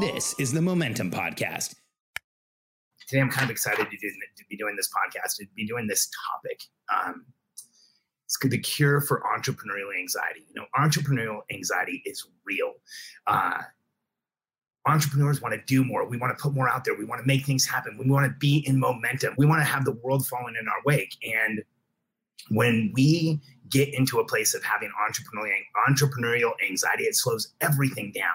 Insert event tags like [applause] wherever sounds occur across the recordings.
This is the Momentum Podcast. Today, I'm kind of excited to, do, to be doing this podcast, to be doing this topic. Um, it's the cure for entrepreneurial anxiety. You know, entrepreneurial anxiety is real. Uh, entrepreneurs want to do more. We want to put more out there. We want to make things happen. We want to be in momentum. We want to have the world falling in our wake. And when we get into a place of having entrepreneurial entrepreneurial anxiety, it slows everything down.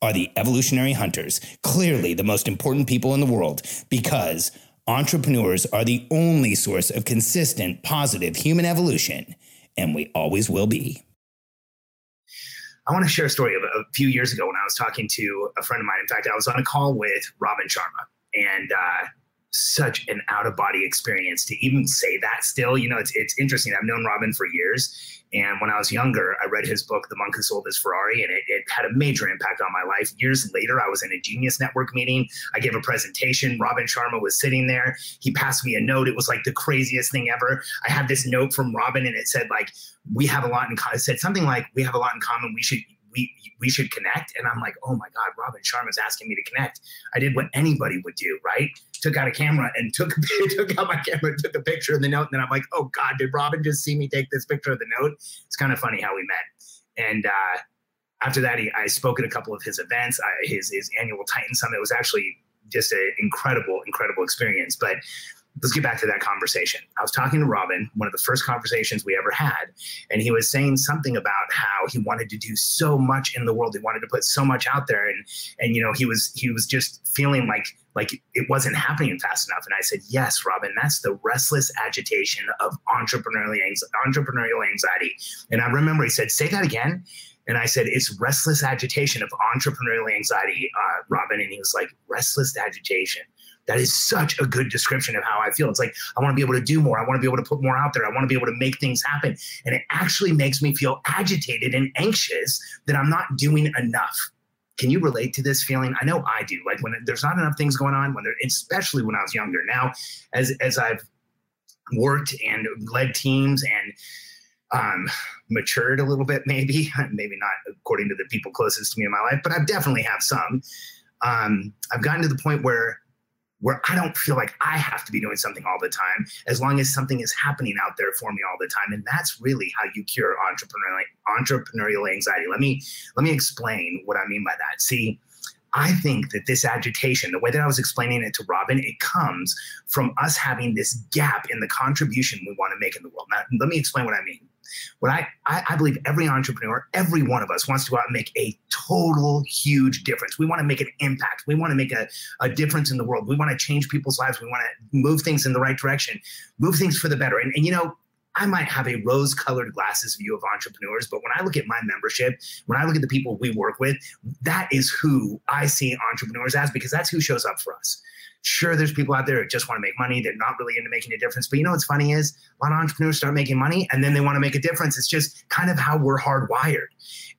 are the evolutionary hunters, clearly the most important people in the world, because entrepreneurs are the only source of consistent, positive human evolution, and we always will be. I want to share a story of a few years ago when I was talking to a friend of mine. In fact, I was on a call with Robin Sharma, and uh, such an out of body experience to even say that still. You know, it's, it's interesting. I've known Robin for years. And when I was younger, I read his book, The Monk Who Sold His Ferrari, and it, it, had a major impact on my life. Years later, I was in a Genius Network meeting. I gave a presentation. Robin Sharma was sitting there. He passed me a note. It was like the craziest thing ever. I had this note from Robin, and it said, like, we have a lot in common. It said something like, we have a lot in common. We should we we should connect. And I'm like, oh my God, Robin Sharma's asking me to connect. I did what anybody would do, right? Took out a camera and took [laughs] took out my camera, took a picture of the note, and then I'm like, oh God, did Robin just see me take this picture of the note? It's kind of funny how we met. And uh, after that, he, I spoke at a couple of his events. I, his his annual Titan Summit was actually just an incredible, incredible experience. But let's get back to that conversation. I was talking to Robin, one of the first conversations we ever had, and he was saying something about how he wanted to do so much in the world. He wanted to put so much out there, and and you know he was he was just feeling like like it wasn't happening fast enough. And I said, yes, Robin, that's the restless agitation of entrepreneurial entrepreneurial anxiety. And I remember he said, say that again. And I said, it's restless agitation of entrepreneurial anxiety, uh, Robin. And he was like, restless agitation that is such a good description of how I feel. It's like I want to be able to do more. I want to be able to put more out there. I want to be able to make things happen. And it actually makes me feel agitated and anxious that I'm not doing enough. Can you relate to this feeling? I know I do. Like when there's not enough things going on, when there, especially when I was younger. Now, as as I've worked and led teams and um, matured a little bit, maybe [laughs] maybe not according to the people closest to me in my life, but I definitely have some. Um, I've gotten to the point where where I don't feel like I have to be doing something all the time, as long as something is happening out there for me all the time. And that's really how you cure entrepreneurial entrepreneurial anxiety. Let me let me explain what I mean by that. See, I think that this agitation, the way that I was explaining it to Robin, it comes from us having this gap in the contribution we want to make in the world. Now, let me explain what I mean. What I, I, I believe every entrepreneur, every one of us wants to go out and make a total huge difference. We want to make an impact. We want to make a, a difference in the world. We want to change people's lives. We want to move things in the right direction, move things for the better. And, and you know, I might have a rose colored glasses view of entrepreneurs, but when I look at my membership, when I look at the people we work with, that is who I see entrepreneurs as because that's who shows up for us. Sure, there's people out there who just want to make money. They're not really into making a difference. But you know what's funny is a lot of entrepreneurs start making money and then they want to make a difference. It's just kind of how we're hardwired.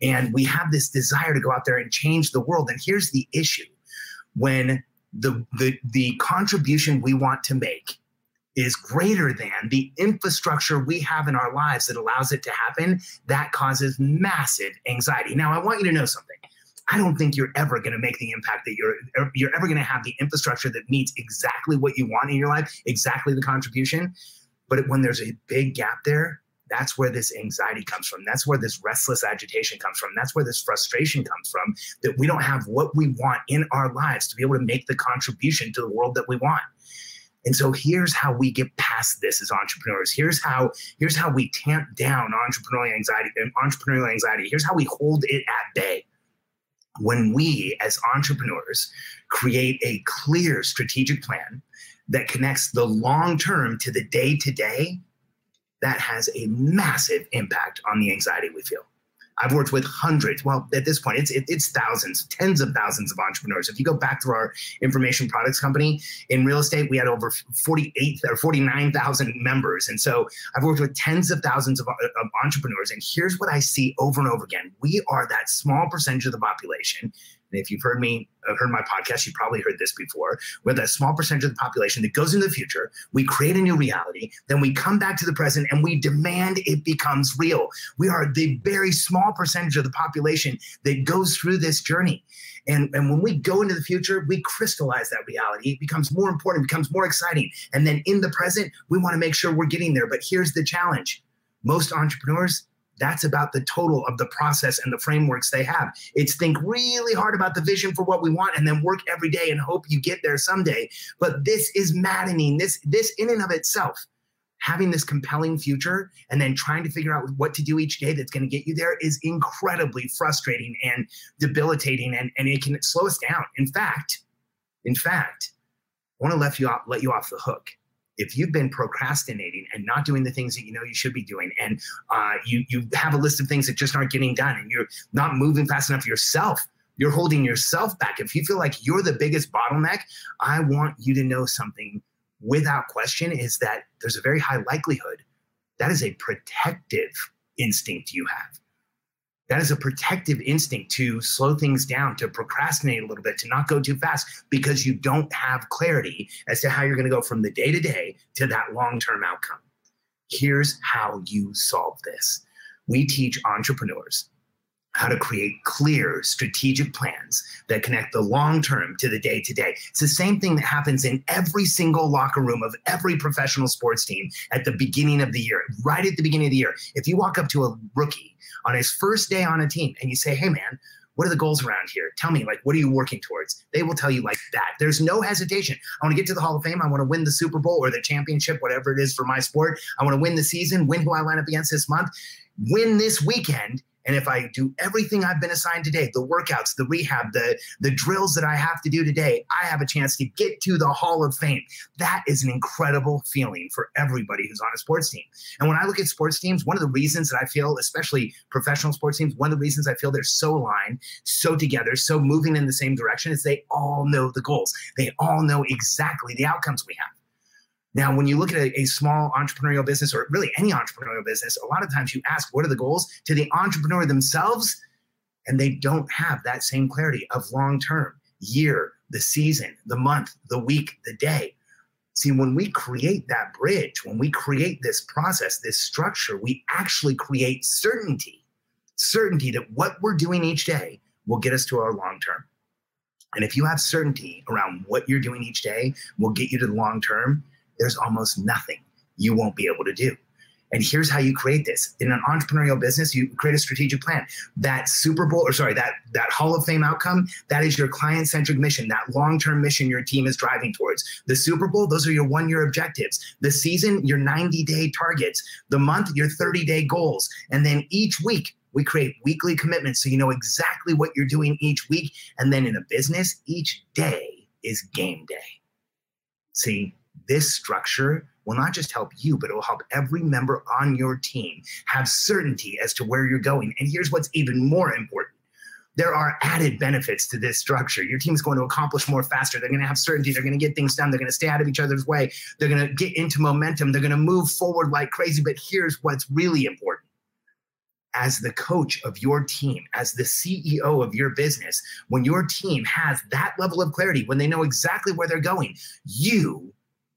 And we have this desire to go out there and change the world. And here's the issue when the, the, the contribution we want to make is greater than the infrastructure we have in our lives that allows it to happen, that causes massive anxiety. Now, I want you to know something. I don't think you're ever going to make the impact that you're er, you're ever going to have the infrastructure that meets exactly what you want in your life, exactly the contribution. But when there's a big gap there, That's where this anxiety comes from. That's where this restless agitation comes from. That's where this frustration comes from that we don't have what we want in our lives to be able to make the contribution to the world that we want. And so here's how we get past this as entrepreneurs. Here's how here's how we tamp down entrepreneurial anxiety and entrepreneurial anxiety. Here's how we hold it at bay. When we as entrepreneurs create a clear strategic plan that connects the long term to the day to day, that has a massive impact on the anxiety we feel. I've worked with hundreds. Well, at this point, it's it, it's thousands, tens of thousands of entrepreneurs. If you go back to our information products company in real estate, we had over forty eight or forty nine thousand members, and so I've worked with tens of thousands of, of entrepreneurs. And here's what I see over and over again: we are that small percentage of the population and if you've heard me, uh, heard my podcast, you probably heard this before. We're that small percentage of the population that goes into the future. We create a new reality. Then we come back to the present and we demand it becomes real. We are the very small percentage of the population that goes through this journey. And, and when we go into the future, we crystallize that reality. It becomes more important, becomes more exciting. And then in the present, we want to make sure we're getting there. But here's the challenge most entrepreneurs that's about the total of the process and the frameworks they have. It's think really hard about the vision for what we want and then work every day and hope you get there someday. But this is maddening. This this in and of itself having this compelling future and then trying to figure out what to do each day that's going to get you there is incredibly frustrating and debilitating and, and it can slow us down. In fact, in fact, I want to let you off, let you off the hook if you've been procrastinating and not doing the things that you know you should be doing, and uh, you you have a list of things that just aren't getting done, and you're not moving fast enough yourself, you're holding yourself back. If you feel like you're the biggest bottleneck, I want you to know something without question is that there's a very high likelihood that is a protective instinct you have that is a protective instinct to slow things down, to procrastinate a little bit, to not go too fast because you don't have clarity as to how you're going to go from the day to day to that long term outcome. Here's how you solve this we teach entrepreneurs how to create clear strategic plans that connect the long term to the day to day. It's the same thing that happens in every single locker room of every professional sports team at the beginning of the year, right at the beginning of the year. If you walk up to a rookie on his first day on a team and you say, hey, man, what are the goals around here? Tell me, like, what are you working towards? They will tell you like that. There's no hesitation. I want to get to the Hall of Fame. I want to win the Super Bowl or the championship, whatever it is for my sport. I want to win the season, win who I line up against this month, win this weekend, and if I do everything I've been assigned today, the workouts, the rehab, the, the drills that I have to do today, I have a chance to get to the Hall of Fame. That is an incredible feeling for everybody who's on a sports team. And when I look at sports teams, one of the reasons that I feel, especially professional sports teams, one of the reasons I feel they're so aligned, so together, so moving in the same direction is they all know the goals. They all know exactly the outcomes we have. Now, when you look at a, a, small entrepreneurial business or really any entrepreneurial business, a lot of times you ask, what are the goals to the entrepreneur themselves? And they don't have that same clarity of long term, year, the season, the month, the week, the day. See, when we create that bridge, when we create this process, this structure, we actually create certainty certainty that what we're doing each day will get us to our long term. And if you have certainty around what you're doing each day will get you to the long term, there's almost nothing you won't be able to do. And here's how you create this. In an entrepreneurial business, you create a strategic plan. That Super Bowl, or sorry, that, that Hall of Fame outcome, that is your client-centric mission, that long-term mission your team is driving towards. The Super Bowl, those are your one-year objectives. The season, your 90-day targets. The month, your 30-day goals. And then each week, we create weekly commitments so you know exactly what you're doing each week. And then in a business, each day is game day. See, this structure will not just help you, but it will help every member on your team have certainty as to where you're going. And here's what's even more important there are added benefits to this structure. Your team's going to accomplish more faster. They're going to have certainty. They're going to get things done. They're going to stay out of each other's way. They're going to get into momentum. They're going to move forward like crazy. But here's what's really important as the coach of your team, as the CEO of your business, when your team has that level of clarity, when they know exactly where they're going, you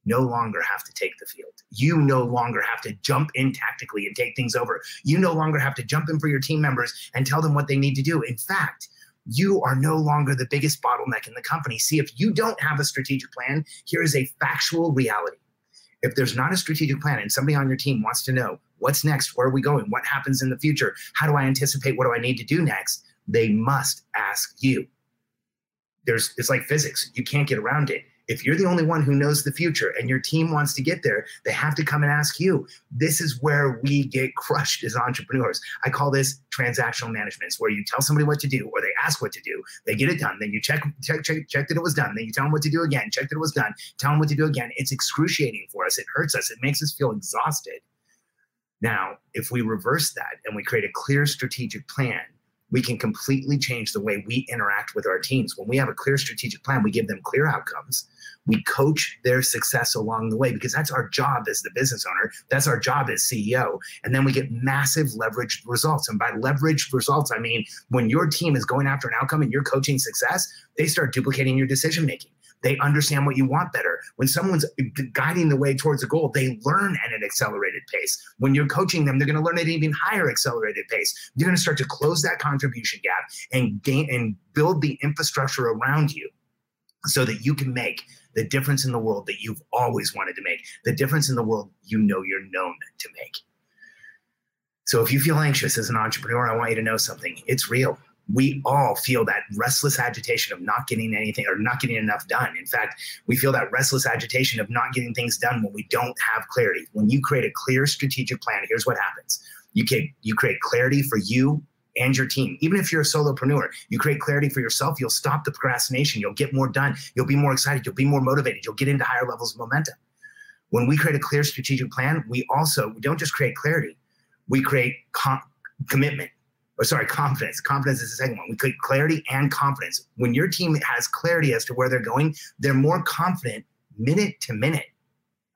no longer have to take the field. You no longer have to jump in tactically and take things over. You no longer have to jump in for your team members and tell them what they need to do. In fact, you are no longer the biggest bottleneck in the company. See, if you don't have a strategic plan, here is a factual reality. If there's not a strategic plan and somebody on your team wants to know What's next? Where are we going? What happens in the future? How do I anticipate? What do I need to do next? They must ask you. There's it's like physics. You can't get around it. If you're the only one who knows the future and your team wants to get there, they have to come and ask you. This is where we get crushed as entrepreneurs. I call this transactional management. It's where you tell somebody what to do or they ask what to do. They get it done. Then you check, check, check, check that it was done. Then you tell them what to do again. Check that it was done. Tell them what to do again. It's excruciating for us. It hurts us. It makes us feel exhausted. Now, if we reverse that and we create a clear strategic plan, we can completely change the way we interact with our teams. When we have a clear strategic plan, we give them clear outcomes. We coach their success along the way because that's our job as the business owner. That's our job as CEO. And then we get massive leveraged results. And by leveraged results, I mean when your team is going after an outcome and you're coaching success, they start duplicating your decision making. They understand what you want better. When someone's guiding the way towards a goal, they learn at an accelerated pace. When you're coaching them, they're going to learn at an even higher accelerated pace. You're going to start to close that contribution gap and gain and build the infrastructure around you so that you can make the difference in the world that you've always wanted to make, the difference in the world you know you're known to make. So if you feel anxious as an entrepreneur, I want you to know something. It's real we all feel that restless agitation of not getting anything or not getting enough done. In fact, we feel that restless agitation of not getting things done when we don't have clarity. When you create a clear strategic plan, here's what happens. You can you create clarity for you and your team. Even if you're a solopreneur, you create clarity for yourself, you'll stop the procrastination, you'll get more done, you'll be more excited, you'll be more motivated, you'll get into higher levels of momentum. When we create a clear strategic plan, we also we don't just create clarity, we create com- commitment or sorry, confidence. Confidence is the second one. We create clarity and confidence. When your team has clarity as to where they're going, they're more confident minute to minute.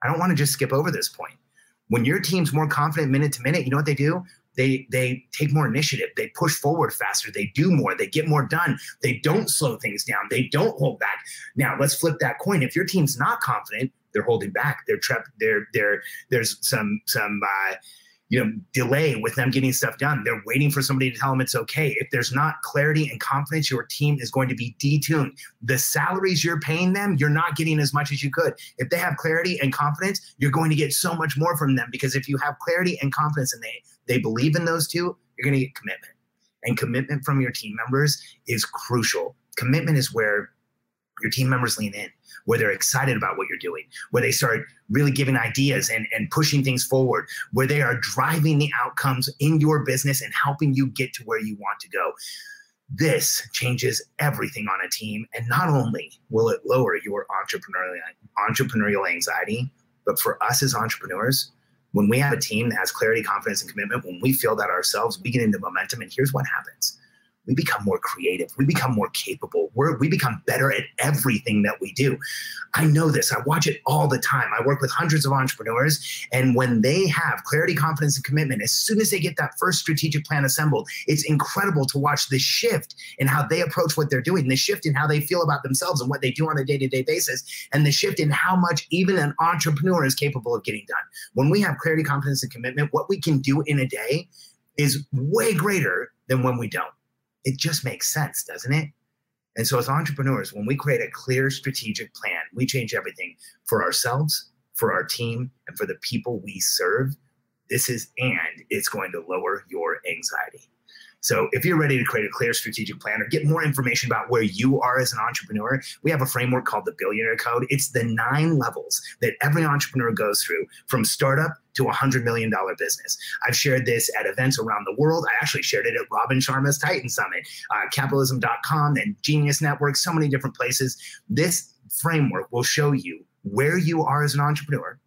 I don't want to just skip over this point. When your team's more confident minute to minute, you know what they do? They they take more initiative. They push forward faster. They do more. They get more done. They don't slow things down. They don't hold back. Now let's flip that coin. If your team's not confident, they're holding back. They're trapped. They're they're there's some some uh, you know delay with them getting stuff done. They're waiting for somebody to tell them it's okay. If there's not clarity and confidence your team is going to be detuned. The salaries you're paying them you're not getting as much as you could. If they have clarity and confidence you're going to get so much more from them because if you have clarity and confidence and they they believe in those two you're going to get commitment. And commitment from your team members is crucial. Commitment is where your team members lean in where they're excited about what you're doing, where they start really giving ideas and, and pushing things forward, where they are driving the outcomes in your business and helping you get to where you want to go. This changes everything on a team. And not only will it lower your entrepreneurial, entrepreneurial anxiety, but for us as entrepreneurs, when we have a team that has clarity, confidence, and commitment, when we feel that ourselves, we get into momentum. And here's what happens we become more creative. We become more capable. We're, we become better at everything that we do. I know this. I watch it all the time. I work with hundreds of entrepreneurs. And when they have clarity, confidence, and commitment, as soon as they get that first strategic plan assembled, it's incredible to watch the shift in how they approach what they're doing, the shift in how they feel about themselves and what they do on a day to day basis, and the shift in how much even an entrepreneur is capable of getting done. When we have clarity, confidence, and commitment, what we can do in a day is way greater than when we don't it just makes sense, doesn't it? And so, as entrepreneurs, when we create a clear strategic plan, we change everything for ourselves, for our team, and for the people we serve. This is, and it's going to lower your anxiety. So if you're ready to create a clear strategic plan or get more information about where you are as an entrepreneur, we have a framework called the Billionaire Code. It's the nine levels that every entrepreneur goes through from startup to a $100 million business. I've shared this at events around the world. I actually shared it at Robin Sharma's Titan Summit, uh, capitalism.com, and Genius Network, so many different places. This framework will show you where you are as an entrepreneur,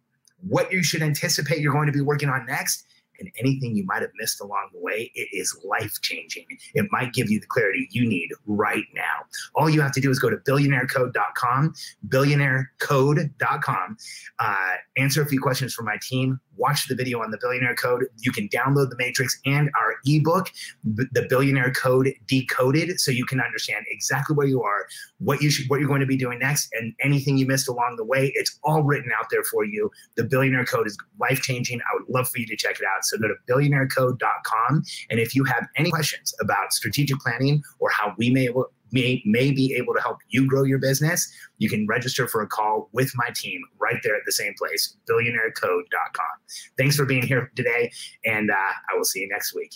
what you should anticipate you're going to be working on next, and anything you might have missed along the way, it is life changing. It might give you the clarity you need right now. All you have to do is go to billionairecode.com, billionairecode.com, uh, answer a few questions for my team, watch the video on the Billionaire Code. You can download the Matrix and our ebook, the Billionaire Code Decoded, so you can understand exactly where you are, what you should, what you're going to be doing next, and anything you missed along the way. It's all written out there for you. The Billionaire Code is life changing. I would love for you to check it out. So go to billionairecode.com, and if you have any questions about strategic planning or how we may may, may be able to help you grow your business, you can register for a call with my team right there at the same place, billionairecode.com. Thanks for being here today, and uh, I will see you next week.